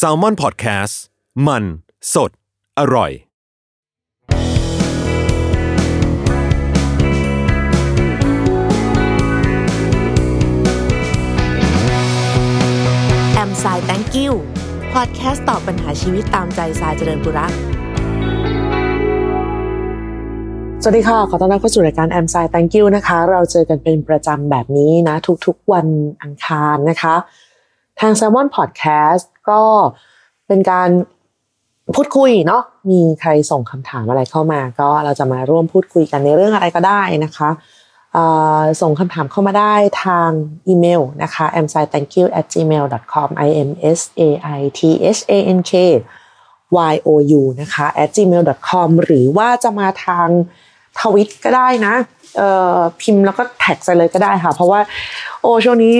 s a l ม o n PODCAST มัน สด อร่อย แอมสาย thank you พอดแคสต์ตอบปัญหาชีวิตตามใจสายเจริญบุรักสวัสดีค่ะ ขอต้อนรับเข้าสู่รายการแอมไซ thank you นะคะ เราเจอกันเป็นประจำแบบนี้นะ ทุกๆวันอังคารนะคะ ทาง s ซ l m o n Podcast ก็เป็นการพูดคุยเนาะมีใครส่งคำถามอะไรเข้ามา ก็เราจะมาร่วมพูดคุยกันในเรื่องอะไรก็ได้นะคะส่งคำถามเข้ามาได้ทางอีเมลนะคะ m s i t h a n k you at gmail com i m s a i t h a n k y o u นะคะ at gmail com หรือว่าจะมาทางทวิตก็ได้นะพิมพ์แล้วก็แท็กใส่เลยก็ได้ค่ะ เพราะว่า โอ้ช่วงนี้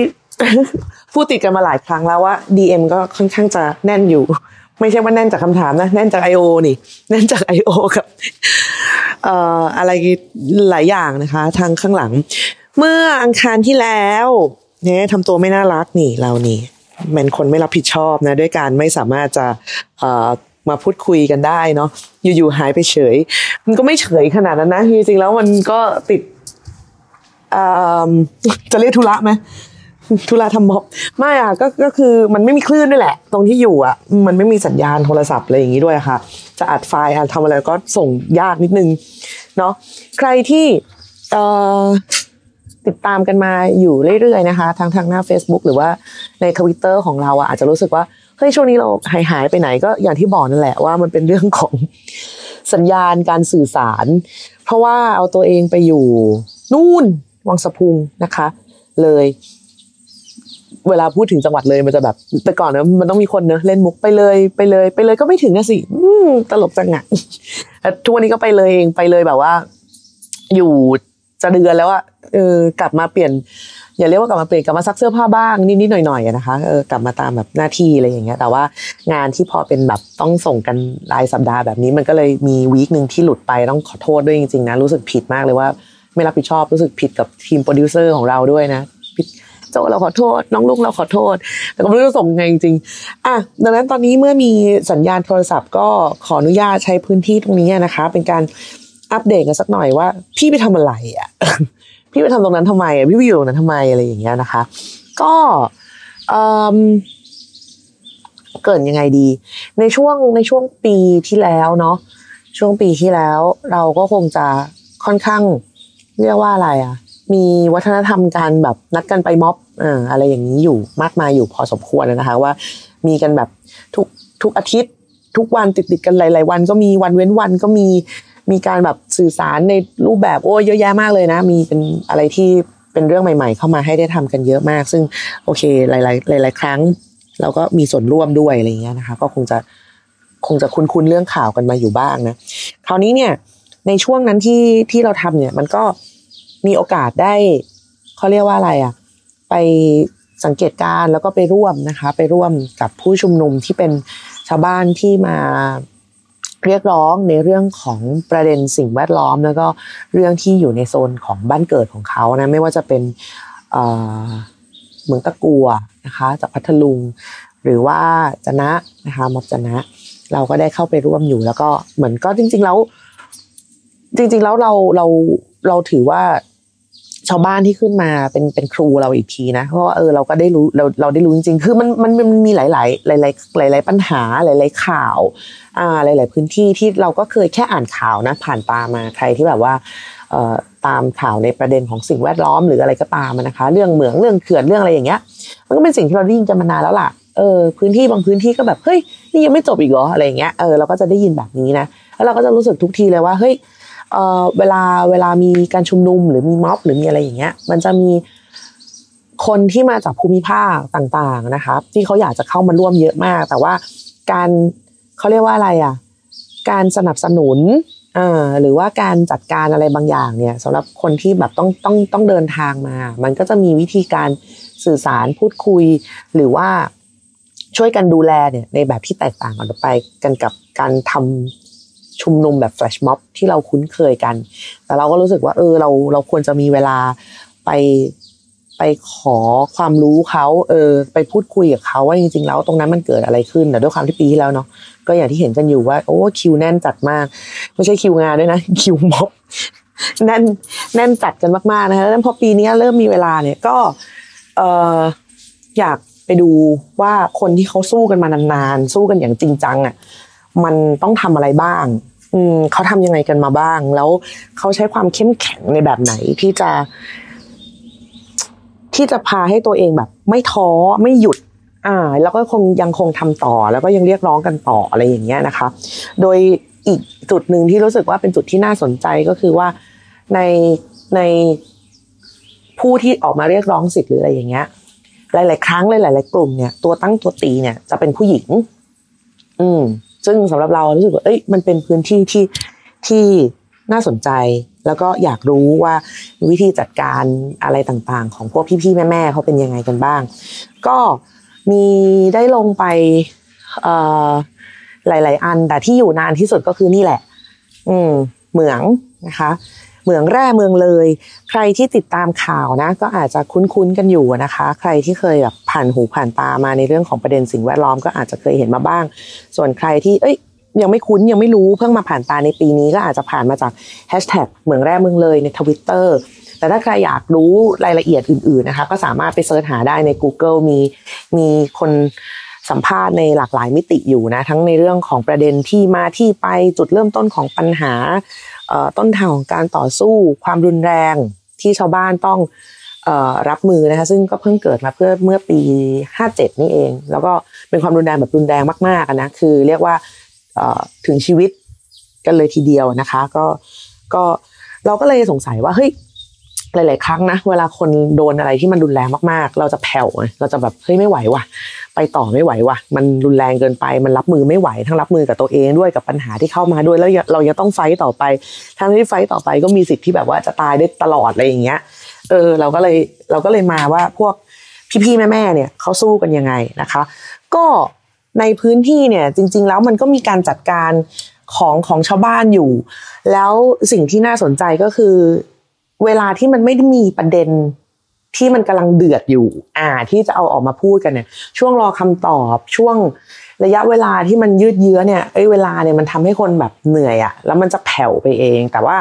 พูดติดกันมาหลายครั้งแล้วว่า DM ก็ค่อนข้างจะแน่นอยู่ ไม่ใช่ว่าแน่นจากคำถามนะ แน่นจาก I.O. นี่ แน่นจาก I.O. กับเอ่ออะไรหลายอย่างนะคะ ทางข้างหลัง เมื่ออังคารที่แล้วเนี่ยทำตัวไม่น่ารักนี่เรานี่เป็นคนไม่รับผิดชอบนะด้วยการไม่สามารถจะเอ่อมาพูดคุยกันได้เนาะอยู่ๆหายไปเฉย มันก็ไม่เฉยขนาดนั้นนะจริงๆแล้วมันก็ติดเอ่อจะเรียกธุระไหม ธุระทำม็อบไม่อะก็ก็คือมันไม่มีคลื่นด้วยแหละ ตรงที่อยู่อะ มันไม่มีสัญญาณโทรศัพท์อะไรอย่างนี้ด้วยค่ะ จะอัดไฟล์อะทำอะไรก็ส่งยากนิดนึงเนาะใครที่เติดตามกันมาอยู่เรื่อยๆนะคะทางทางหน้า Facebook หรือว่าในทวิตเตอร์ของเราอะอาจจะรู้สึกว่าเฮ้ยช่วงนี้เราหายหายไปไหนก็อย่างที่บอกนั่นแหละว่ามันเป็นเรื่องของสัญญาณการสื่อสาร เพราะว่าเอาตัวเองไปอยู่นู่นวังสะพุงนะคะ เลย เวลาพูดถึงจังหวัดเลยมันจะแบบ แต่ก่อนนะมันต้องมีคนเนอะเล่นมุกไปเลยไปเลยไปเลยก็ไม่ถึงนะสิตลกจังอะทุกวันนี้ก็ไปเลยเองไปเลยแบบว่า อยู่จะเดือนแล้วอะเออกลับมาเปลี่ยน อย่าเรียกว่ากลับมาเปลี่ยนกลับมาซักเสื้อผ้าบ้างนิดๆหน่อยๆนะคะเออกลับมาตามแบบหน้าที่อะไรอย่างเงี้ย แต่ว่างานที่พอเป็นแบบต้องส่งกันรายสัปดาห์แบบนี้ มันก็เลยมี week หนึ่งที่หลุดไปต้องขอโทษด้วยจริงๆนะรู้สึกผิดมากเลยว่าไม่รับผิดชอบรู้สึกผิดกับทีมโปรดิวเซอร์ของเราด้วยนะ โจเราขอโทษ น้องลุงเราขอโทษ แต่ก็ไม่รู้จะส่งไงจริงๆอะดังนั้นตอนนี้เมื่อมีสัญญาณโทรศัพท์ก็ขออนุญาตใช้พื้นที่ตรงนี้นะคะ เป็นการอัปเดตกันสักหน่อยว่า พี่ไปทำอะไรอะพี่ไปทำตรงนั้นทำไมอะพี่ไปอยู่ตรงนั้นทำไมอะไรอย่างเงี้ยนะคะ ก็เอ่มเกิดยังไงดี ในช่วงในช่วงปีที่แล้วเนาะช่วงปีที่แล้ว เราก็คงจะค่อนข้างเรียกว่าอะไรอะ มีวัฒนธรรมการแบบนัดกันไปม็อบอ่าอะไรอย่างนี้อยู่มากมายอยู่พอสมควรนะคะ ว่ามีกันแบบทุกทุกอาทิตย์ ทุกวันติดติดกันหลาย ๆ วันก็มีวันเว้นวันก็มีมีการแบบสื่อสารในรูปแบบโอ้เยอะแยะมากเลยนะ มีเป็นอะไรที่เป็นเรื่องใหม่ ๆ เข้ามาให้ได้ทำกันเยอะมาก ซึ่งโอเคหลาย ๆ หลาย ๆ ครั้ง เราก็มีส่วนร่วมด้วยอะไรอย่างเงี้ยนะคะ ก็คงจะคงจะคุ้นๆเรื่องข่าวกันมาอยู่บ้างนะคราวนี้เนี่ยในช่วงนั้นที่ที่เราทำเนี่ยมันก็ มีโอกาสได้เขาเรียกว่าอะไรอะ ไปสังเกตการแล้วก็ไปร่วมนะคะ ไปร่วมกับผู้ชุมนุมที่เป็นชาวบ้านที่มาเรียกร้องในเรื่องของประเด็นสิ่งแวดล้อม แล้วก็เรื่องที่อยู่ในโซนของบ้านเกิดของเขานะไม่ว่าจะเป็นเมืองตะกัวนะคะจากพัทลุง หรือว่าจนะนะคะม็อบจนะ เราก็ได้เข้าไปร่วมอยู่แล้วก็เหมือนก็จริง ๆ แล้ว จริง ๆ แล้วเราเราเราถือว่า ชาวบ้านที่ขึ้นมาเป็นเป็นครูเราอีกทีนะเพราะว่าเออเราก็ได้รู้เราเราได้รู้จริง ๆ คือมันมันมันมีหลายๆหลายๆหลายๆปัญหาหลายๆข่าวอ่าหลายๆพื้นที่ที่เราก็เคยแค่อ่านข่าวนะ ผ่านตามาใครที่แบบว่าเอ่อตามข่าวในประเด็นของสิ่งแวดล้อมหรืออะไรก็ตามนะคะ เรื่องเหมืองเรื่องเขื่อนเรื่องอะไรอย่างเงี้ย มันก็เป็นสิ่งที่เราได้ยินกันมานานแล้วล่ะเออพื้นที่บางพื้นที่ก็แบบเฮ้ยนี่ยังไม่จบอีกเหรออะไรอย่างเงี้ยเออเราก็จะได้ยินแบบนี้นะแล้วเราก็จะรู้สึกทุกทีเลยว่าเฮ้ย เวลาเวลามีการชุมนุมหรือมีม็อบหรือมีอะไรอย่างเงี้ย มันจะมีคนที่มาจากภูมิภาคต่างๆนะครับที่เขาอยากจะเข้ามาร่วมเยอะมาก แต่ว่าการเขาเรียกว่าอะไรอะ การสนับสนุนอ่าหรือว่าการจัดการอะไรบางอย่างเนี่ยสำหรับคนที่แบบต้องต้องต้องเดินทางมา มันก็จะมีวิธีการสื่อสารพูดคุย หรือว่าช่วยกันดูแลเนี่ยในแบบที่แตกต่างกันออกไปกันกับการทำ ชุมนุมแบบแฟลชม็อบที่เราคุ้นเคยกัน แต่เราก็รู้สึกว่า เออเราเราควรจะมีเวลาไปไปขอความรู้เขาเออ ไปพูดคุยกับเขาว่าจริงๆแล้วตรงนั้นมันเกิดอะไรขึ้นแต่ด้วยความที่ปีที่แล้วเนาะก็อย่างที่เห็นกันอยู่ว่า โอ้คิวแน่นจัดมาก ไม่ใช่คิวงานด้วยนะ คิวม็อบแน่นแน่นจัดกันมากๆนะคะแล้วพอปีนี้เริ่มมีเวลาเนี่ยก็เอออยากไปดูว่าคนที่เขาสู้กันมานานๆสู้กันอย่างจริงจังอะ มันต้องทำอะไรบ้างอืมเขาทำยังไงกันมาบ้าง แล้วเขาใช้ความเข้มแข็งในแบบไหนที่จะ ที่จะพาให้ตัวเองแบบ ไม่ท้อไม่หยุด อ่า แล้วก็คงยังคงทำต่อ แล้วก็ยังเรียกร้องกันต่ออะไรอย่างเงี้ยนะคะ โดยอีกจุดหนึ่งที่รู้สึกว่าเป็นจุดที่น่าสนใจก็คือว่าในในผู้ที่ออกมาเรียกร้องสิทธิ์หรืออะไรอย่างเงี้ย หลาย ๆ ครั้งหลาย ๆ กลุ่มเนี่ย ตัวตั้งตัวตีเนี่ยจะเป็นผู้หญิง อืม ซึ่งสำหรับเรารู้สึกว่าเอ้ยมันเป็นพื้นที่ที่ที่น่าสนใจ แล้วก็อยากรู้ว่าวิธีจัดการอะไรต่างๆ ของพวกพี่ๆแม่ๆเขาเป็นยังไงกันบ้าง ก็มีได้ลงไปหลาย ๆ อันแต่ที่อยู่นานที่สุดก็คือนี่แหละ อืมเหมืองนะคะ เหมืองแร่เมืองเลย ใครที่ติดตามข่าวนะ ก็อาจจะคุ้นๆกันอยู่นะคะ ใครที่เคยแบบผ่านหูผ่านตามาในเรื่องของประเด็นสิ่งแวดล้อมก็อาจจะเคยเห็นมาบ้าง ส่วนใครที่เอ้ยยังไม่คุ้นยังไม่รู้เพิ่งมาผ่านตาในปีนี้ก็อาจจะผ่านมาจากแฮชแท็กเหมืองแร่เมืองเลยในทวิตเตอร์แต่ถ้าใครอยากรู้รายละเอียดอื่นๆนะคะก็สามารถไปเสิร์ชหาได้ใน Google มีมีคนสัมภาษณ์ในหลากหลายมิติอยู่นะ ทั้งในเรื่องของประเด็นที่มาที่ไปจุดเริ่มต้นของปัญหา ต้นทางของการต่อสู้ความรุนแรงที่ชาวบ้านต้องรับมือนะคะซึ่งก็เพิ่งเกิดมาเพื่อเมื่อปี 57 นี่เอง แล้วก็เป็นความรุนแรงแบบรุนแรงมากๆนะคือเรียกว่าถึงชีวิตกันเลยทีเดียวนะคะ ก็ก็เราก็เลยสงสัยว่าเฮ้ย หลาย ๆ ครั้งนะ เวลาคนโดนอะไรที่มันรุนแรงมากๆ เราจะแผ่วเราจะแบบเฮ้ยไม่ไหวว่ะ ไปต่อไม่ไหวว่ะ มันรุนแรงเกินไป มันรับมือไม่ไหว ทั้งรับมือกับตัวเองด้วยกับปัญหาที่เข้ามาด้วย แล้วเรายังต้องไฟต่อไปทั้งที่ไฟต่อไปก็มีสิทธิ์ที่แบบว่าจะตายได้ตลอดอะไรอย่างเงี้ย เออ เราก็เลยเราก็เลยมาว่าพวกพี่ๆแม่ๆเนี่ยเขาสู้กันยังไงนะคะ ก็ในพื้นที่เนี่ยจริง ๆ แล้วมันก็มีการจัดการของของชาวบ้านอยู่ แล้วสิ่งที่น่าสนใจก็คือ เวลาที่มันไม่ได้มีประเด็นที่มันกำลังเดือดอยู่ อ่า ที่จะเอาออกมาพูดกันเนี่ย ช่วงรอคำตอบช่วงระยะเวลาที่มันยืดเยื้อเนี่ยไอ้เวลาเนี่ยมันทำให้คนแบบเหนื่อยอะแล้วมันจะแผ่วไปเอง แต่ว่า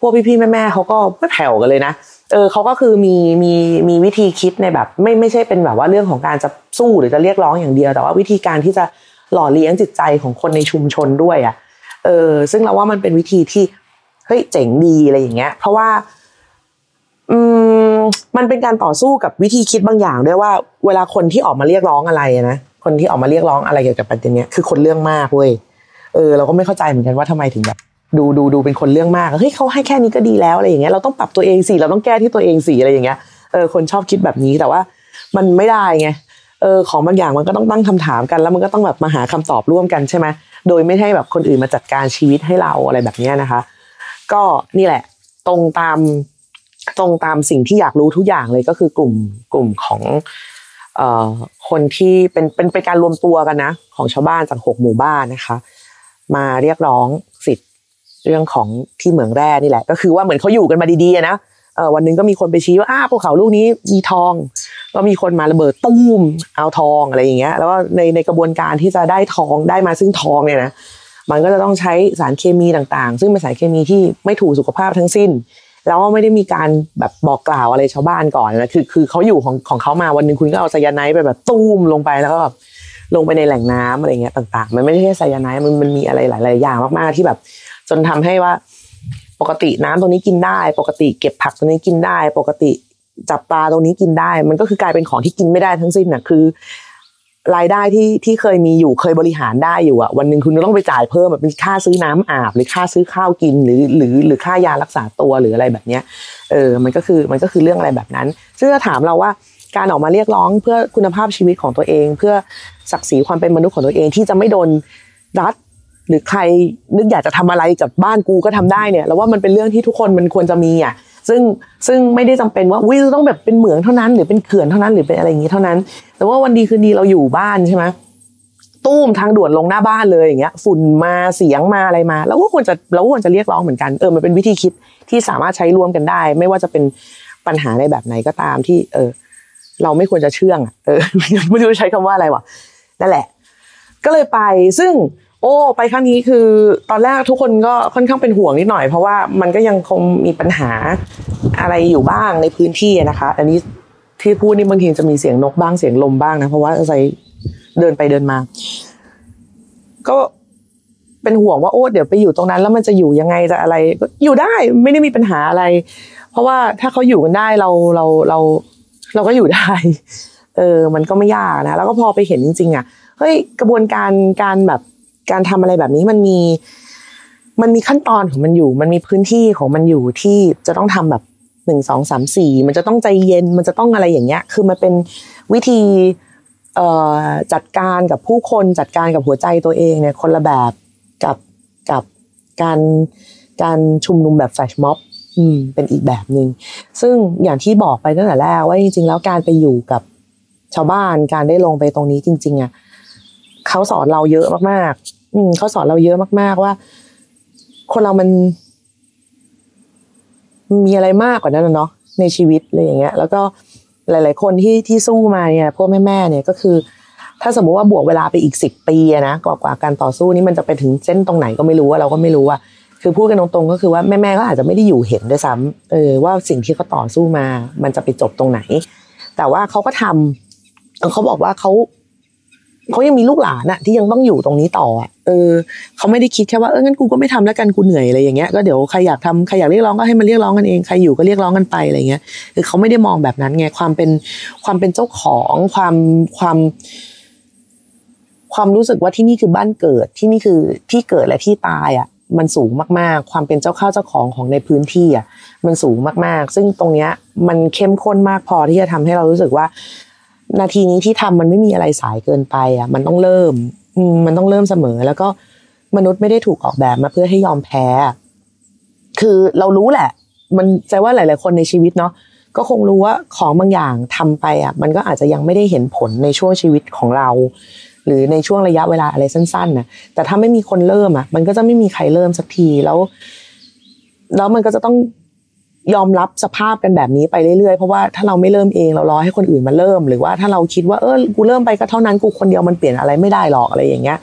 พวกพี่ๆแม่ๆเขาก็ไม่แผ่วกันเลยนะเออเขาก็คือมีมีมีวิธีคิดในแบบ ไม่ไม่ใช่เป็นแบบว่าเรื่องของการจะสู้หรือจะเรียกร้องอย่างเดียว แต่ว่าวิธีการที่จะหล่อเลี้ยงจิตใจของคนในชุมชนด้วยอะ่ะเออซึ่งเราว่ามันเป็นวิธีที่เฮ้ยเจ๋งดีอะไรอย่างเงี้ย เพราะว่า อืมมันเป็นการต่อสู้กับวิธีคิดบางอย่างด้วยว่า เวลาคนที่ออกมาเรียกร้องอะไรนะคนที่ออกมาเรียกร้องอะไรเกี่ยวกับประเด็นเนี้ยคือคนเรื่องมากเว้ยเออเราก็ไม่เข้าใจเหมือนกันว่าทำไมถึงแบบดูดูดูเป็นคนเรื่องมากเฮ้ยเขาให้แค่นี้ก็ดีแล้วอะไรอย่างเงี้ยเราต้องปรับตัวเองสิเราต้องแก้ที่ตัวเองสิอะไรอย่างเงี้ยเออคนชอบคิดแบบนี้แต่ว่า มันไม่ได้ไงเออของบางอย่างมันก็ต้องตั้งคำถามกัน แล้วมันก็ต้องแบบมาหาคำตอบร่วมกันใช่ไหมโดยไม่ให้แบบคนอื่นมาจัดการชีวิตให้เราอะไรแบบนี้นะคะ ก็นี่แหละ ตรงตาม ตรงตามสิ่งที่อยากรู้ทุกอย่างเลยก็คือกลุ่มกลุ่มของเอคนที่เป็นเป็นเป็นการรวมตัวกันนะ ของชาวบ้านจากหกหมู่บ้านนะคะ มาเรียกร้องสิทธิ์เรื่องของที่เหมืองแร่นี่แหละ ก็คือว่าเหมือนเขาอยู่กันมาดีๆนะเอวันนึงก็มีคนไปชี้ว่าอ้าภูเขาลูกนี้มีทอง ก็มีคนมาระเบิดตุ้มเอาทองอะไรอย่างเงี้ย แล้วก็ในในกระบวนการที่จะได้ทองได้มาซึ่งทองเนี่ยนะมันก็จะต้องใช้สารเคมีต่างๆ ซึ่งเป็นสารเคมีที่ไม่ถูกสุขภาพทั้งสิ้น แล้วไม่ได้มีการแบบบอกกล่าวอะไรชาวบ้านก่อนนะคือคือเขาอยู่ของของเขามาวันนึงคุณก็เอาไซยาไนด์ไปแบบตุ้มลงไปแล้วก็แบบลงไปในแหล่งน้ำอะไรเงี้ยต่าง ๆ มันไม่ใช่แค่ไซยาไนด์มันมันมีอะไรหลาย ๆ อย่างมากๆที่แบบ จนทำให้ว่า ปกติน้ำตรงนี้กินได้ ปกติเก็บผักตรงนี้กินได้ ปกติจับปลาตรงนี้กินได้ มันก็คือกลายเป็นของที่กินไม่ได้ทั้งสิ้นน่ะคือ รายได้ที่ที่เคยมีอยู่เคยบริหารได้อยู่อะวันหนึ่งคุณต้องไปจ่ายเพิ่มแบบเป็นค่าซื้อน้ำอาบ หรือค่าซื้อข้าวกินหรือหรือหรือค่ายารักษาตัวหรืออะไรแบบเนี้ยเออมันก็คือมันก็คือเรื่องอะไรแบบนั้น ซึ่งถ้าถามเราว่าการออกมาเรียกร้องเพื่อคุณภาพชีวิตของตัวเอง เพื่อศักดิ์ศรีความเป็นมนุษย์ของตัวเองที่จะไม่โดนรัฐหรือใครนึกอยากจะทำอะไรกับบ้านกูก็ทำได้เนี่ยแล้วว่ามันเป็นเรื่องที่ทุกคนมันควรจะมีอะ ซึ่งซึ่งไม่ได้จำเป็นว่าวิต้องแบบเป็นเหมืองเท่านั้น หรือเป็นเขื่อนเท่านั้นหรือเป็นอะไรอย่างนี้เท่านั้น แต่ว่าวันดีคืนดีเราอยู่บ้านใช่ไหมตู้มทางด่วนลงหน้าบ้านเลยอย่างเงี้ย ฝุ่นมาเสียงมาอะไรมาเราก็ควรจะเราก็ควรจะเรียกร้องเหมือนกันเออมันเป็นวิธีคิดที่สามารถใช้ร่วมกันได้ ไม่ว่าจะเป็นปัญหาในแบบไหนก็ตามที่ เออ เราไม่ควรจะเชื่องเออไม่รู้ใช้คำว่าอะไรวะนั่นแหละ ก็เลยไปซึ่ง โอ้ ไปครั้งนี้คือตอนแรกทุกคนก็ค่อนข้างเป็นห่วงนิดหน่อย เพราะว่ามันก็ยังคงมีปัญหาอะไรอยู่บ้างในพื้นที่นะคะ อันนี้ที่พูดนี่บางทีจะมีเสียงนกบ้างเสียงลมบ้างนะ เพราะว่าใส่เดินไปเดินมา ก็เป็นห่วงว่าโอ้เดี๋ยวไปอยู่ตรงนั้น แล้วมันจะอยู่ยังไงจะอะไรอยู่ได้ไม่ได้มีปัญหาอะไร เพราะว่าถ้าเขาอยู่กันได้เราเราเราเราก็อยู่ได้ เออ มันก็ไม่ยากนะแล้วก็พอไปเห็นจริงๆอะเฮ้ยกระบวนการการแบบ การทำอะไรแบบนี้มันมี มันมีขั้นตอนของมันอยู่ มันมีพื้นที่ของมันอยู่ที่จะต้องทำแบบหนึ่งสองสามสี่มันจะต้องใจเย็น มันจะต้องอะไรอย่างเงี้ย คือมันเป็นวิธีเอ่อจัดการกับผู้คนจัดการกับหัวใจตัวเองเนี่ยคนละแบบกับกับการการชุมนุมแบบแฟชม็อบอืมเป็นอีกแบบหนึง่งซึ่งอย่างที่บอกไปตั้งแต่แรกว่าจริง ๆ แล้วการไปอยู่กับชาวบ้านการได้ลงไปตรงนี้จริง ๆอะ เขาสอนเราเยอะมากๆ อืมเขาสอนเราเยอะมากๆว่า คนเรามัน มีอะไรมากกว่านั้นเนาะในชีวิตเลยอย่างเงี้ย แล้วก็หลาย ๆ คนที่ที่สู้มาเนี่ยพวกแม่ๆเนี่ยก็คือ ถ้าสมมุติว่าบวกเวลาไปอีกสิบปีนะกว่ากว่าการต่อสู้นี่มันจะไปถึงเส้นตรงไหนก็ไม่รู้ว่าเราก็ไม่รู้ว่าคือพูดกันตรงๆก็คือว่าแม่ๆก็อาจจะไม่ได้อยู่เห็นด้วยซ้ำเออว่าสิ่งที่เขาต่อสู้มา มันจะไปจบตรงไหน แต่ว่าเขาก็ทำเขาบอกว่าเขา เขายังมีลูกหลานอะที่ยังต้องอยู่ตรงนี้ต่ออะเออเขาไม่ได้คิดแค่ว่าเอองั้นกูก็ไม่ทำแล้วกันกูเหนื่อยอะไรอย่างเงี้ยก็เดี๋ยวใครอยากทำใครอยากเรียกร้องก็ให้มันเรียกร้องกันเองใครอยู่ก็เรียกร้องกันไปอะไรเงี้ยคือเขาไม่ได้มองแบบนั้นไงความเป็นความเป็นเจ้าของความความ ความรู้สึกว่าที่นี่คือบ้านเกิดที่นี่คือที่เกิดและที่ตายอะ มันสูงมากๆ ความเป็นเจ้าข้าวเจ้าของของในพื้นที่อะมันสูงมากๆ ซึ่งตรงเนี้ยมันเข้มข้นมากพอที่จะทำให้เรารู้สึกว่า นาทีนี้ที่ทำมันไม่มีอะไรสายเกินไปอะ มันต้องเริ่มมันต้องเริ่มเสมอ แล้วก็มนุษย์ไม่ได้ถูกออกแบบมาเพื่อให้ยอมแพ้ คือเรารู้แหละ มันใจว่าหลาย ๆ คนในชีวิตเนาะก็คงรู้ว่าของบางอย่างทำไปอะ มันก็อาจจะยังไม่ได้เห็นผลในช่วงชีวิตของเรา หรือในช่วงระยะเวลาอะไรสั้นๆนะแต่ถ้าไม่มีคนเริ่มอะ มันก็จะไม่มีใครเริ่มสักทีแล้ว แล้วมันก็จะต้อง ยอมรับสภาพกันแบบนี้ไปเรื่อยๆ เพราะว่าถ้าเราไม่เริ่มเองเรารอให้คนอื่นมาเริ่ม หรือว่าถ้าเราคิดว่าเออกูเริ่มไปก็เท่านั้นกูคนเดียวมันเปลี่ยนอะไรไม่ได้หรอกอะไรอย่างเงี้ย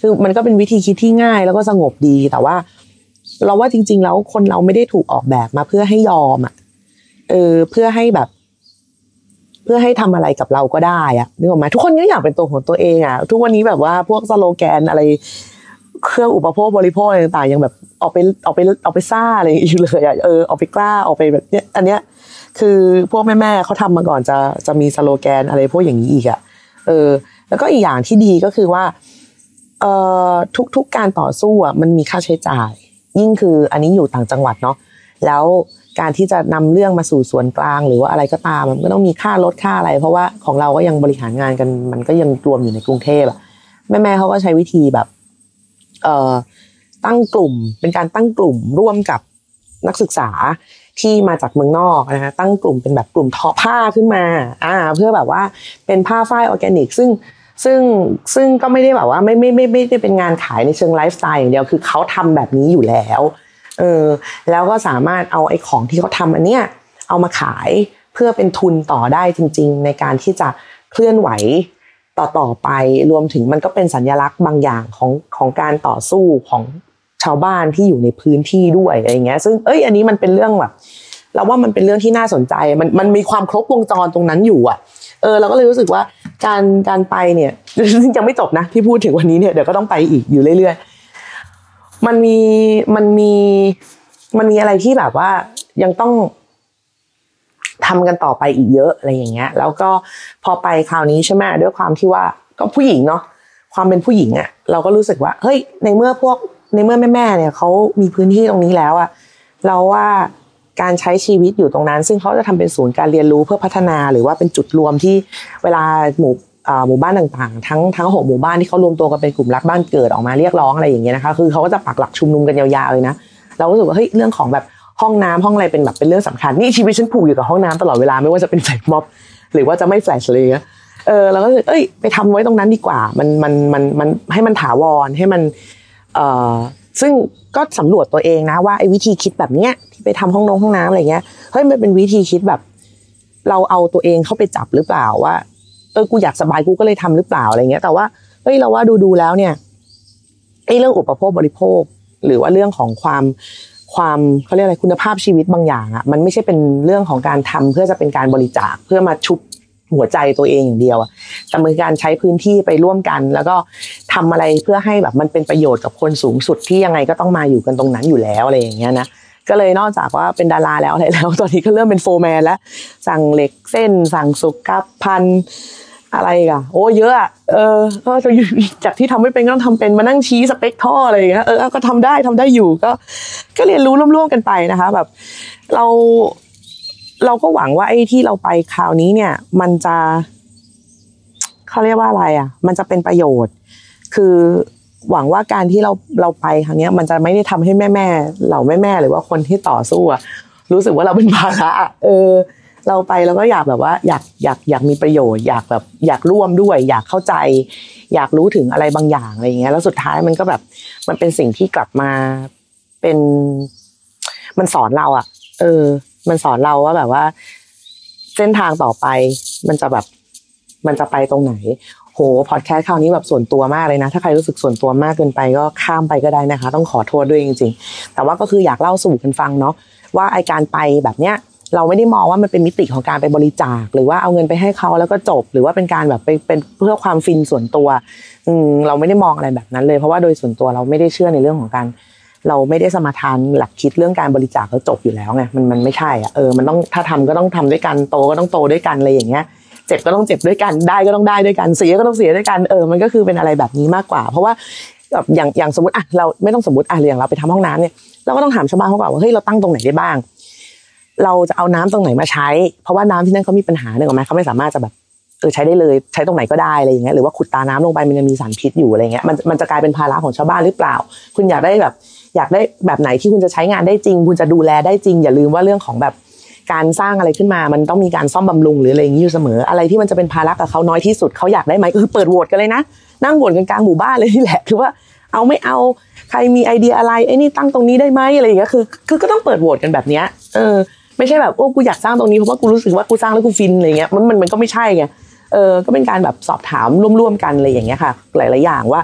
คือมันก็เป็นวิธีคิดที่ง่ายแล้วก็สงบดีแต่ว่า เราว่าจริง ๆ แล้วคนเราไม่ได้ถูกออกแบบมาเพื่อให้ยอมอะเออเพื่อให้แบบ เพื่อให้ทำอะไรกับเราก็ได้อะนึกออกไหมทุกคนก็อยากเป็นตัวของตัวเองอะทุกวันนี้แบบว่าพวกสโลแกนอะไร เครื่องอุปโภคบริโภคอะไรต่างๆยังแบบออกไปออกไปออกไปซ่าอะไรอยู่เลยอะเออออกไปกล้าออกไปแบบเนี้ยอันเนี้ยคือพวกแม่ๆเขาทำมาก่อนจะจะมีสโลแกนอะไรพวกอย่างนี้อีกอะเออ แล้วก็อีกอย่างที่ดีก็คือว่าเอ่อทุกๆการต่อสู้อะมันมีค่าใช้จ่าย ยิ่งคืออันนี้อยู่ต่างจังหวัดเนาะแล้วการที่จะนำเรื่องมาสู่ส่วนกลางหรือว่าอะไรก็ตามมันก็ต้องมีค่ารถค่าอะไร เพราะว่าของเราก็ยังบริหารงานกันมันก็ยังรวมอยู่ในกรุงเทพอะแม่ๆเขาก็ใช้วิธีแบบ ตั้งกลุ่ม เป็นการตั้งกลุ่มร่วมกับนักศึกษาที่มาจากเมืองนอกนะคะตั้งกลุ่มเป็นแบบกลุ่มทอผ้าขึ้นมาอ่าเพื่อแบบว่าเป็นผ้าฝ้ายออร์แกนิก ซึ่งซึ่งซึ่งก็ไม่ได้แบบว่าไม่ไม่ไม่ไม่ได้เป็นงานขายในเชิงไลฟ์สไตล์อย่างเดียวคือเขาทำแบบนี้อยู่แล้วเออแล้วก็สามารถเอาไอ้ของที่เขาทำอันเนี้ยเอามาขายเพื่อเป็นทุนต่อได้จริง ๆ ในการที่จะเคลื่อนไหว ต่อต่อไปรวมถึงมันก็เป็นสัญลักษณ์บางอย่างของของการต่อสู้ของชาวบ้านที่อยู่ในพื้นที่ด้วยอะไรเงี้ย ซึ่งเอ้ยอันนี้มันเป็นเรื่องแบบเราว่ามันเป็นเรื่องที่น่าสนใจ มันมันมีความครบวงจรตรงนั้นอยู่อะ เออเราก็เลยรู้สึกว่าการการไปเนี่ยยังไม่จบนะที่พูดถึงวันนี้เนี่ยเดี๋ยวก็ต้องไปอีกอยู่เรื่อยๆมันมีมันมีมันมีอะไรที่แบบว่ายังต้อง ทำกันต่อไปอีกเยอะอะไรอย่างเงี้ย แล้วก็พอไปคราวนี้ใช่ไหมด้วยความที่ว่าก็ผู้หญิงเนาะความเป็นผู้หญิงอะ่ะเราก็รู้สึกว่าเฮ้ยในเมื่อพวกในเมื่อแม่แม่ๆเนี่ยเขามีพื้นที่ตรงนี้แล้วอะ่ะเราว่าการใช้ชีวิตอยู่ตรงนั้น ซึ่งเขาจะทำเป็นศูนย์การเรียนรู้เพื่อพัฒนาหรือว่าเป็นจุดรวมที่เวลาหมู่หมู่บ้านต่างๆ ทั้งทั้งหกหมู่บ้านที่เขารวมตัวกันเป็นกลุ่มรักบ้านเกิดออกมาเรียกร้องอะไรอย่างเงี้ยนะคะคือเขาก็จะปักหลักชุมนุมกันยาวๆเลยนะเราก็รู้สึกว่าเฮ้ยเรื่องของแบบ ห้องน้ำห้องอะไรเป็นแบบเป็นเรื่องสำคัญนี่ชีวิตฉันผูกอยู่กับห้องน้ำตลอดเวลาไม่ว่าจะเป็นแฟลชม็อบหรือว่าจะไม่แฟลชเลยเออเราก็เอ้ยไปทำไว้ตรงนั้นดีกว่า มันมันมันมันให้มันถาวรให้มันเอ่อซึ่งก็สำรวจตัวเองนะว่าไอ้วิธีคิดแบบเนี้ยที่ไปทำห้องน้องห้องน้ำอะไรเงี้ยเฮ้ยมันเป็นวิธีคิดแบบ เราเอาตัวเองเข้าไปจับหรือเปล่าว่าเออกูอยากสบายกูก็เลยทำหรือเปล่าอะไรเงี้ย แต่ว่าเฮ้ยเราว่าดูดูแล้วเนี่ยไอ้เรื่องอุปโภคบริโภค หรือว่าเรื่องของความ ความเขาเรียกอะไรคุณภาพชีวิตบางอย่างอะมันไม่ใช่เป็นเรื่องของการทำเพื่อจะเป็นการบริจาคเพื่อมาชุบหัวใจตัวเองอย่างเดียวอะแต่มือการใช้พื้นที่ไปร่วมกัน แล้วก็ทำอะไรเพื่อให้แบบมันเป็นประโยชน์กับคนสูงสุดที่ยังไงก็ต้องมาอยู่กันตรงนั้นอยู่แล้วอะไรอย่างเงี้ยนะก็เลยนอกจากว่าเป็นดาราแล้วอะไรแล้ว ตอนนี้ก็เริ่มเป็นโฟร์แมนแล้ว สั่งเหล็กเส้น สั่งสุกพัน อะไรกันโอ้เยอะอะเออก็จะจากที่ทำไม่เป็นก็ต้องทำเป็นมานั่งชี้สเปคท่ออะไรอย่างเงี้ยเออก็ทำได้ทำได้อยู่ก็ ก็เรียนรู้ร่วมๆกันไปนะคะ แบบ เราเราก็หวังว่าไอ้ที่เราไปคราวนี้เนี่ย มันจะเขาเรียกว่าอะไรอะ มันจะเป็นประโยชน์ คือหวังว่าการที่เราเราไปครั้งนี้มันจะไม่ได้ทำให้แม่แม่เหล่าแม่แม่หรือว่าคนที่ต่อสู้อะรู้สึกว่าเราเป็นภาระเออ เราไปเราก็อยากแบบว่าอยากอยากอยากมีประโยชน์ อยากแบบอยากร่วมด้วย อยากเข้าใจ อยากรู้ถึงอะไรบางอย่างอะไรอย่างเงี้ยแล้วสุดท้ายมันก็แบบมันเป็นสิ่งที่กลับมาเป็นมันสอนเราอะเออ มันสอนเราว่าแบบว่า เส้นทางต่อไปมันจะแบบมันจะไปตรงไหนโหพอดแคสต์คราวนี้แบบส่วนตัวมากเลยนะ ถ้าใครรู้สึกส่วนตัวมากเกินไปก็ข้ามไปก็ได้นะคะ ต้องขอโทษด้วยจริง ๆ แต่ว่าก็คืออยากเล่าสู่กันฟังเนาะว่าไอการไปแบบเนี้ย เราไม่ได้มองว่ามันเป็นมิติของการไปบริจาค หรือว่าเอาเงินไปให้เขาแล้วก็จบ หรือว่าเป็นการแบบไปเป็นเพื่อความฟินส่วนตัวอืมเราไม่ได้มองอะไรแบบนั้นเลยเพราะว่าโดยส่วนตัวเราไม่ได้เชื่อในเรื่องของการ เราไม่ได้สมาทานหลักคิดเรื่องการบริจาคแล้วจบอยู่แล้วไงมันมันไม่ใช่อะเออมันต้องถ้าทำก็ต้องทำด้วยกันโตก็ต้องโตด้วยกันอะไรอย่างเงี้ยเจ็บก็ต้องเจ็บด้วยกันได้ก็ต้องได้ด้วยกันเสียก็ต้องเสียด้วยกันเออมันก็คือเป็นอะไรแบบนี้มากกว่า เพราะว่าแบบอย่างอย่างสมมติอะเราไม่ต้องสมมติอะอย่างเราไปทำห้องน้ำเนี่ยเราก็ต้องถามชาวบ้านเขาก่อนว่าเฮ้ยเราตั้งตรงไหนได้บ้าง เราจะเอาน้ำตรงไหนมาใช้ เพราะว่าน้ำที่นั่นเขามีปัญหาหนึ่งไหมเขาไม่สามารถจะแบบเออใช้ได้เลยใช้ตรงไหนก็ได้อะไรอย่างเงี้ยหรือว่าขุดตาน้ำลงไปมันยังมีสารพิษอยู่อะไรเงี้ยมันมันจะกลายเป็นภาระของชาวบ้านหรือเปล่า คุณอยากได้แบบ อยากได้แบบไหนที่คุณจะใช้งานได้จริง คุณจะดูแลได้จริง อย่าลืมว่าเรื่องของแบบการสร้างอะไรขึ้นมา มันต้องมีการซ่อมบำรุงหรืออะไรอย่างนี้อยู่เสมอ อะไรที่มันจะเป็นภาระกับเขาน้อยที่สุดเขาอยากได้ไหมก็คือเปิดโหวตกันเลยนะ นั่งโหวตกันกลางหมู่บ้านเลยนี่แหละคือว่าเอาไม่เอาใครมีไอเดียอะไรไอ้นี่ตั้งตรงนี้ได้ไหมอะไรอย่างเงี้ยคือ คือก็ต้องเปิดโหวตกันแบบเนี้ยเออ ไม่ใช่แบบโอ้กูอยากสร้างตรงนี้เพราะว่ากูรู้สึกว่ากูสร้างแล้วกูฟินอะไรเงี้ยมันมันมันก็ไม่ใช่ไงเออก็เป็นการแบบสอบถามร่วมๆกันอะไรอย่างเงี้ยค่ะ หลาย ๆ อย่างว่า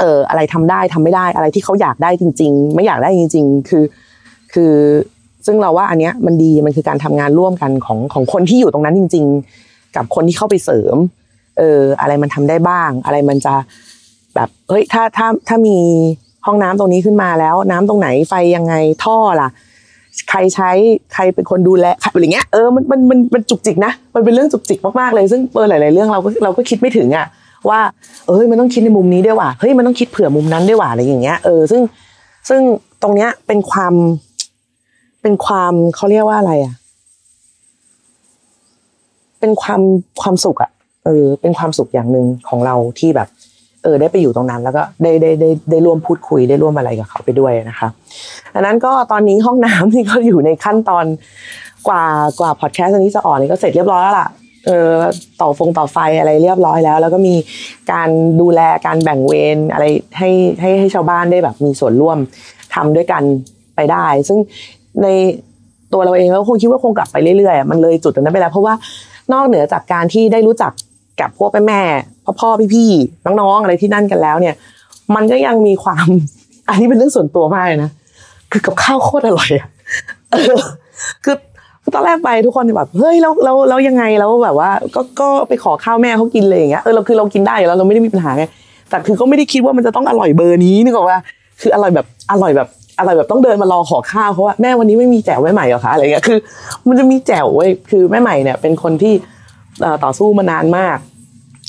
เอออะไรทำได้ทำไม่ได้อะไรที่เขาอยากได้จริง ๆ ไม่อยากได้จริง ๆ คือ คือซึ่งเราว่าอันเนี้ยมันดีมันคือการทำงานร่วมกันของของคนที่อยู่ตรงนั้นจริง ๆ กับคนที่เข้าไปเสริม เออ อะไรมันทำได้บ้าง อะไรมันจะแบบเฮ้ยถ้าถ้าถ้ามีห้องน้ำตรงนี้ขึ้นมาแล้ว น้ำตรงไหนไฟยังไงท่อล่ะ ใครใช้ใครเป็นคนดูแลอะไรเงี้ยเออมันมันมันมันจุกจิกนะมันเป็นเรื่องจุกจิกมากๆเลยซึ่งเออหลาย ๆ เรื่องเราก็เราก็คิดไม่ถึงอะว่าเอ้ยมันต้องคิดในมุมนี้ด้วยว่ะเฮ้ยมันต้องคิดเผื่อมุมนั้นด้วยว่ะอะไรอย่างเงี้ยเออซึ่งซึ่งตรงเนี้ยเป็นความ เป็นความเขาเรียกว่าอะไรอะ เป็นความความสุขอะเออ เป็นความสุขอย่างหนึ่งของเราที่แบบ เออได้ไปอยู่ตรงนั้น แล้วก็ได้ได้ได้ได้ร่วมพูดคุยได้ร่วมอะไรกับเขาไปด้วยนะคะดังนั้นก็ตอนนี้ห้องน้ำที่เขาอยู่ในขั้นตอนกว่ากว่าพอดแคสต์นี้จะออกนี่ก็เสร็จเรียบร้อยแล้วล่ะเออต่อฟงต่อไฟอะไรเรียบร้อยแล้ว แล้วก็มีการดูแลการแบ่งเวรอะไรให้ให้ให้ชาวบ้านได้แบบมีส่วนร่วมทำด้วยกันไปได้ ซึ่งในตัวเราเองก็คงคิดว่าคงกลับไปเรื่อยๆมันเลยจุดนั้นไปแล้ว เพราะว่านอกเหนือจากการที่ได้รู้จัก กับพวกแม่แม่พ่อพ่อพี่พี่น้องๆอะไรที่นั่นกันแล้วเนี่ย มันก็ยังมีความ อันนี้เป็นเรื่องส่วนตัวมากเลยนะคือกับข้าวโคตรอร่อยอะคือตอนแรกไปทุกคนแบบเฮ้ยแล้วแล้วแล้วยังไงแล้วแบบว่า ก็ก็ไปขอข้าวแม่เขากินเลยอย่างเงี้ยเออเราคือเรากินได้แล้วเราไม่ได้มีปัญหาไงแต่คือก็ไม่ได้คิดว่ามันจะต้องอร่อยเบอร์นี้นึกออกว่า คืออร่อยแบบอร่อยแบบอร่อยแบบต้องเดินมารอขอข้าวเพราะว่าแม่วันนี้ไม่มีแจ่วแม่ใหม่หรอคะอะไรเงี้ยคือ มันจะมีแจ่วเว้ยคือแม่ใหม่เนี่ยเป็นคนที่ ต่อสู้มานานมาก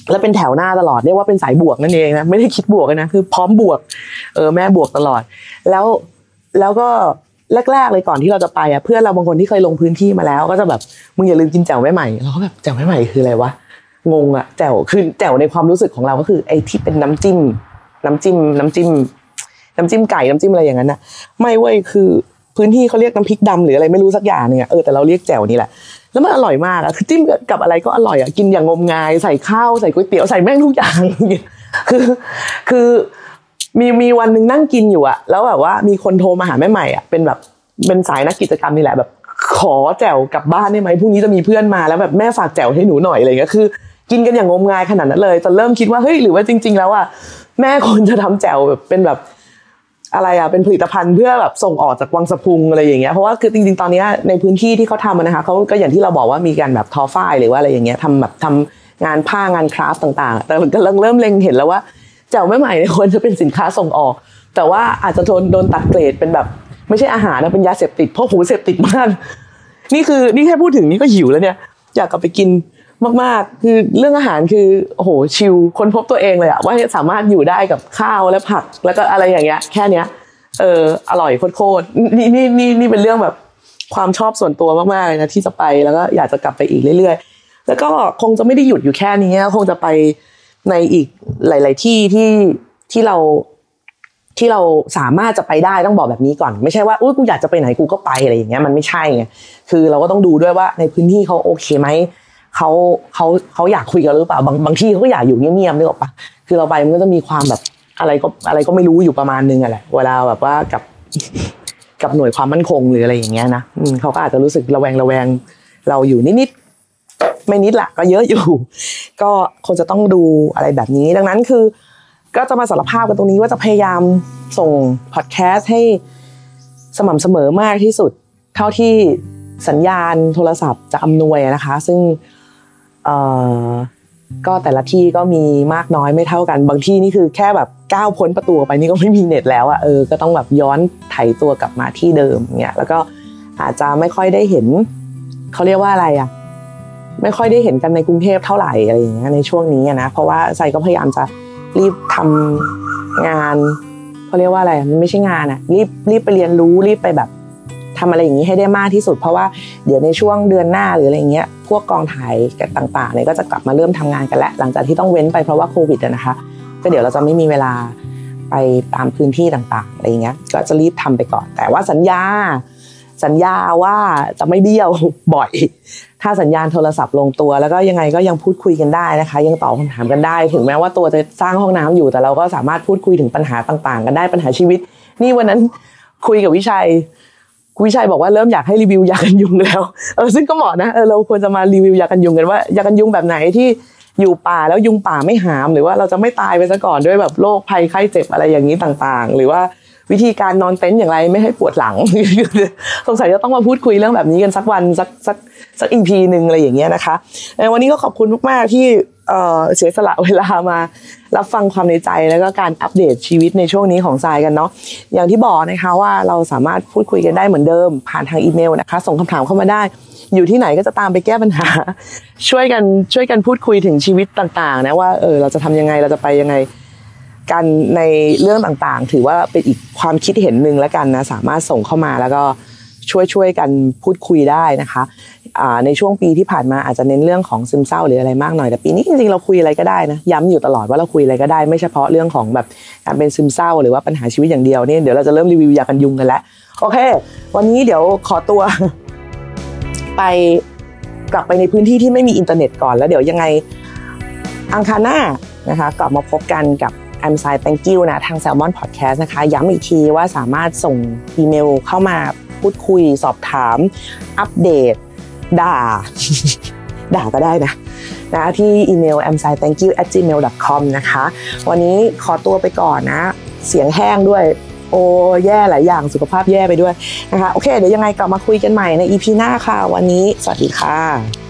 แล้วเป็นแถวหน้าตลอดเรียกว่าเป็นสายบวกนั่นเองนะไม่ได้คิดบวกนะคือพร้อมบวกเออแม่บวกตลอด แล้วแล้วก็แรกๆเลยก่อนที่เราจะไปอะเพื่อนเราบางคนที่เคยลงพื้นที่มาแล้ว ก็จะแบบมึงอย่าลืมกินแจ่วแม่ใหม่เราก็แบบแจ่วแม่ใหม่คืออะไรวะงงอะแจ่วคือแจ่วในความรู้สึกของเราก็คือไอ้ที่เป็นน้ำจิ้ม น้ำจิ้ม น้ำจิ้ม น้ำจิ้มไก่น้ำจิ้มอะไรอย่างนั้นนะไม่เว้ยคือ พื้นที่เขาเรียกน้ำพริกดำหรืออะไรไม่รู้สักอย่างเนี่ยเออแต่เราเรียกแจ่วนี่แหละแล้วมันอร่อยมากอะคือจิ้มกับอะไรก็อร่อยอะกินอย่างงมงายใส่ข้าวใส่ก๋วยเตี๋ยวใส่แม่งทุกอย่างคือคือมีมีวันหนึ่งนั่งกินอยู่อะแล้วแบบว่ามีคนโทรมาหาแม่ใหม่อะเป็นแบบเป็นสายนักกิจกรรมนี่แหละแบบขอแจ่วกลับบ้านได้ไหมพรุ่งนี้จะมีเพื่อนมาแล้วแบบแม่ฝากแจ่วให้หนูหน่อยอะไรเงี้ยคือ กินกันอย่างงมงายขนาดนั้นเลยจนเริ่มคิดว่าเฮ้ยหรือว่าจริง ๆ แล้วอะแม่ควรจะทำแจ่วแบบเป็นแบบ อะไรอะเป็นผลิตภัณฑ์เพื่อแบบส่งออกจากวังสะพุงอะไรอย่างเงี้ยเพราะว่าคือจริงๆตอนนี้ในพื้นที่ที่เขาทำนะคะเขาก็อย่างที่เราบอกว่ามีการแบบทอฝ้ายหรือว่าอะไรอย่างเงี้ยทำแบบทำงานผ้างานคราฟต์ต่างๆ แต่ก็เริ่มเริ่มเล็งเห็นแล้วว่าแจ่วแม่ใหม่เนี่ยควรจะเป็นสินค้าส่งออก แต่ว่าอาจจะโดนโดนตัดเกรดเป็นแบบ ไม่ใช่อาหารนะเป็นยาเสพติดเพราะหูเสพติดมากนี่คือนี่แค่พูดถึงนี่ก็หิวแล้วเนี่ย อยากกลับไปกิน มากๆ คือเรื่องอาหารคือโอ้โหชิลคนพบตัวเองเลยอะว่าสามารถอยู่ได้กับข้าวและผัก แล้วก็อะไรอย่างเงี้ยแค่เนี้ยเอออร่อยโคตรๆนี่นี่นี่นี่เป็นเรื่องแบบความชอบส่วนตัวมากๆเลยนะที่จะไปแล้วก็อยากจะกลับไปอีกเรื่อย ๆ แล้วก็คงจะไม่ได้หยุดอยู่แค่นี้คงจะไปในอีกหลาย ๆ ที่ที่ที่เราที่เราสามารถจะไปได้ต้องบอกแบบนี้ก่อน ไม่ใช่ว่าอุ้ยกูอยากจะไปไหนกูก็ไปอะไรอย่างเงี้ยมันไม่ใช่ไงคือเราก็ต้องดูด้วยว่าในพื้นที่เขาโอเคไหม เขาเขาเขาอยากคุยกันหรือเปล่าบางบางที่เขาก็อยากอยู่เงียบๆนึกออกปะคือเราไปมันก็จะมีความแบบอะไรก็อะไรก็ไม่รู้อยู่ประมาณนึงอะแหละเวลาแบบว่ากับกับหน่วยความมั่นคงหรืออะไรอย่างเงี้ยนะอืเขาก็อาจจะรู้สึกระแวงระแวงเราอยู่นิดๆไม่นิดละก็เยอะอยู่ ก็คงจะต้องดูอะไรแบบนี้ ดังนั้นคือ ก็จะมาสารภาพกันตรงนี้ว่าจะพยายามส่งพอดแคสต์ให้สม่ำเสมอมากที่สุด เท่าที่สัญญาณโทรศัพท์จะอำนวยนะคะ ซึ่ง เอ่อก็แต่ละที่ก็มีมากน้อยไม่เท่ากัน บางที่นี่คือแค่แบบก้าวพ้นประตูไปนี่ก็ไม่มีเน็ตแล้วอะเออก็ต้องแบบย้อนไถตัวกลับมาที่เดิมเงี้ยแล้วก็อาจจะไม่ค่อยได้เห็นเขาเรียกว่าอะไรอะไม่ค่อยได้เห็นกันในกรุงเทพเท่าไหร่อะไรอย่างเงี้ยในช่วงนี้นะเพราะว่าไซก็พยายามจะรีบทำงานเขาเรียกว่าอะไรมันไม่ใช่งานอะรีบรีบไปเรียนรู้รีบไปแบบ ทำอะไรอย่างนี้ให้ได้มากที่สุด เพราะว่าเดี๋ยวในช่วงเดือนหน้าหรืออะไรเงี้ยพวกกองถ่ายกันต่างๆเนี่ยก็จะกลับมาเริ่มทำงานกันแล้วหลังจากที่ต้องเว้นไปเพราะว่าโควิดนะคะ ก็เดี๋ยวเราจะไม่มีเวลาไปตามพื้นที่ต่างๆอะไรเงี้ยก็จะรีบทำไปก่อน แต่ว่าสัญญา สัญญาว่าจะไม่เบี้ยวบ่อย ถ้าสัญญาณโทรศัพท์ลงตัว แล้วก็ยังไงก็ยังพูดคุยกันได้นะคะ ยังตอบคำถามกันได้ ถึงแม้ว่าตัวจะสร้างห้องน้ำอยู่ แต่เราก็สามารถพูดคุยถึงปัญหาต่างๆ กันได้ปัญหาชีวิต นี่วันนั้นคุยกับวิชัย คุณวิชัยบอกว่าเริ่มอยากให้รีวิวยากันยุงแล้วเออซึ่งก็เหมาะนะเออเราควรจะมารีวิวยากันยุงกันว่ายากันยุงแบบไหนที่อยู่ป่าแล้วยุงป่าไม่หาม หรือว่าเราจะไม่ตายไปซะก่อนด้วยแบบโรคภัยไข้เจ็บอะไรอย่างนี้ต่างๆ หรือว่าวิธีการนอนเต็นท์อย่างไรไม่ให้ปวดหลัง สงสัยจะต้องมาพูดคุยเรื่องแบบนี้กันสักวันสักสักสักอีพีหนึ่งอะไรอย่างเงี้ยนะคะวันนี้ก็ขอบคุณมากๆที่ เสียสละเวลามา รับฟังความในใจแล้วก็การอัปเดตชีวิตในช่วงนี้ของทรายกันเนาะอย่างที่บอกนะคะว่าเราสามารถพูดคุยกันได้เหมือนเดิม ผ่านทางอีเมลนะคะ ส่งคำถามเข้ามาได้ อยู่ที่ไหนก็จะตามไปแก้ปัญหา ช่วยกันช่วยกันพูดคุยถึงชีวิตต่างๆนะว่าเออเราจะทำยังไงเราจะไปยังไงกันในเรื่องต่างๆ ถือว่าเป็นอีกความคิดเห็นหนึ่งแล้วกันนะสามารถส่งเข้ามาแล้วก็ช่วยช่วยกันพูดคุยได้นะคะ ในช่วงปีที่ผ่านมาอาจจะเน้นเรื่องของซึมเศร้าหรืออะไรมากหน่อยแต่ปีนี้จริงๆเราคุยอะไรก็ได้นะย้ำอยู่ตลอดว่าเราคุยอะไรก็ได้ไม่เฉพาะเรื่องของแบบการเป็นซึมเศร้าหรือว่าปัญหาชีวิตอย่างเดียวเนี่ยเดี๋ยวเราจะเริ่มรีวิวยากันยุงกันแล้วโอเค วันนี้เดี๋ยวขอตัว ไปกลับไปในพื้นที่ที่ไม่มีอินเทอร์เน็ตก่อนแล้วเดี๋ยวยังไงอังคารหน้านะคะกลับมาพบกันกับ I'm Sick Thank You นะทาง Salmon Podcast นะคะ ย้ำอีกทีว่าสามารถส่งอีเมลเข้ามาพูดคุยสอบถาม อัปเดต ด่า ด่าก็ได้นะนะที่อีเมล a m s i thank you at gmail com นะคะ วันนี้ขอตัวไปก่อนนะ เสียงแห้งด้วย โอ้แย่หลายอย่างสุขภาพแย่ไปด้วยนะคะ โอเค เดี๋ยวยังไงกลับมาคุยกันใหม่ใน EP หน้าค่ะ วันนี้ สวัสดีค่ะ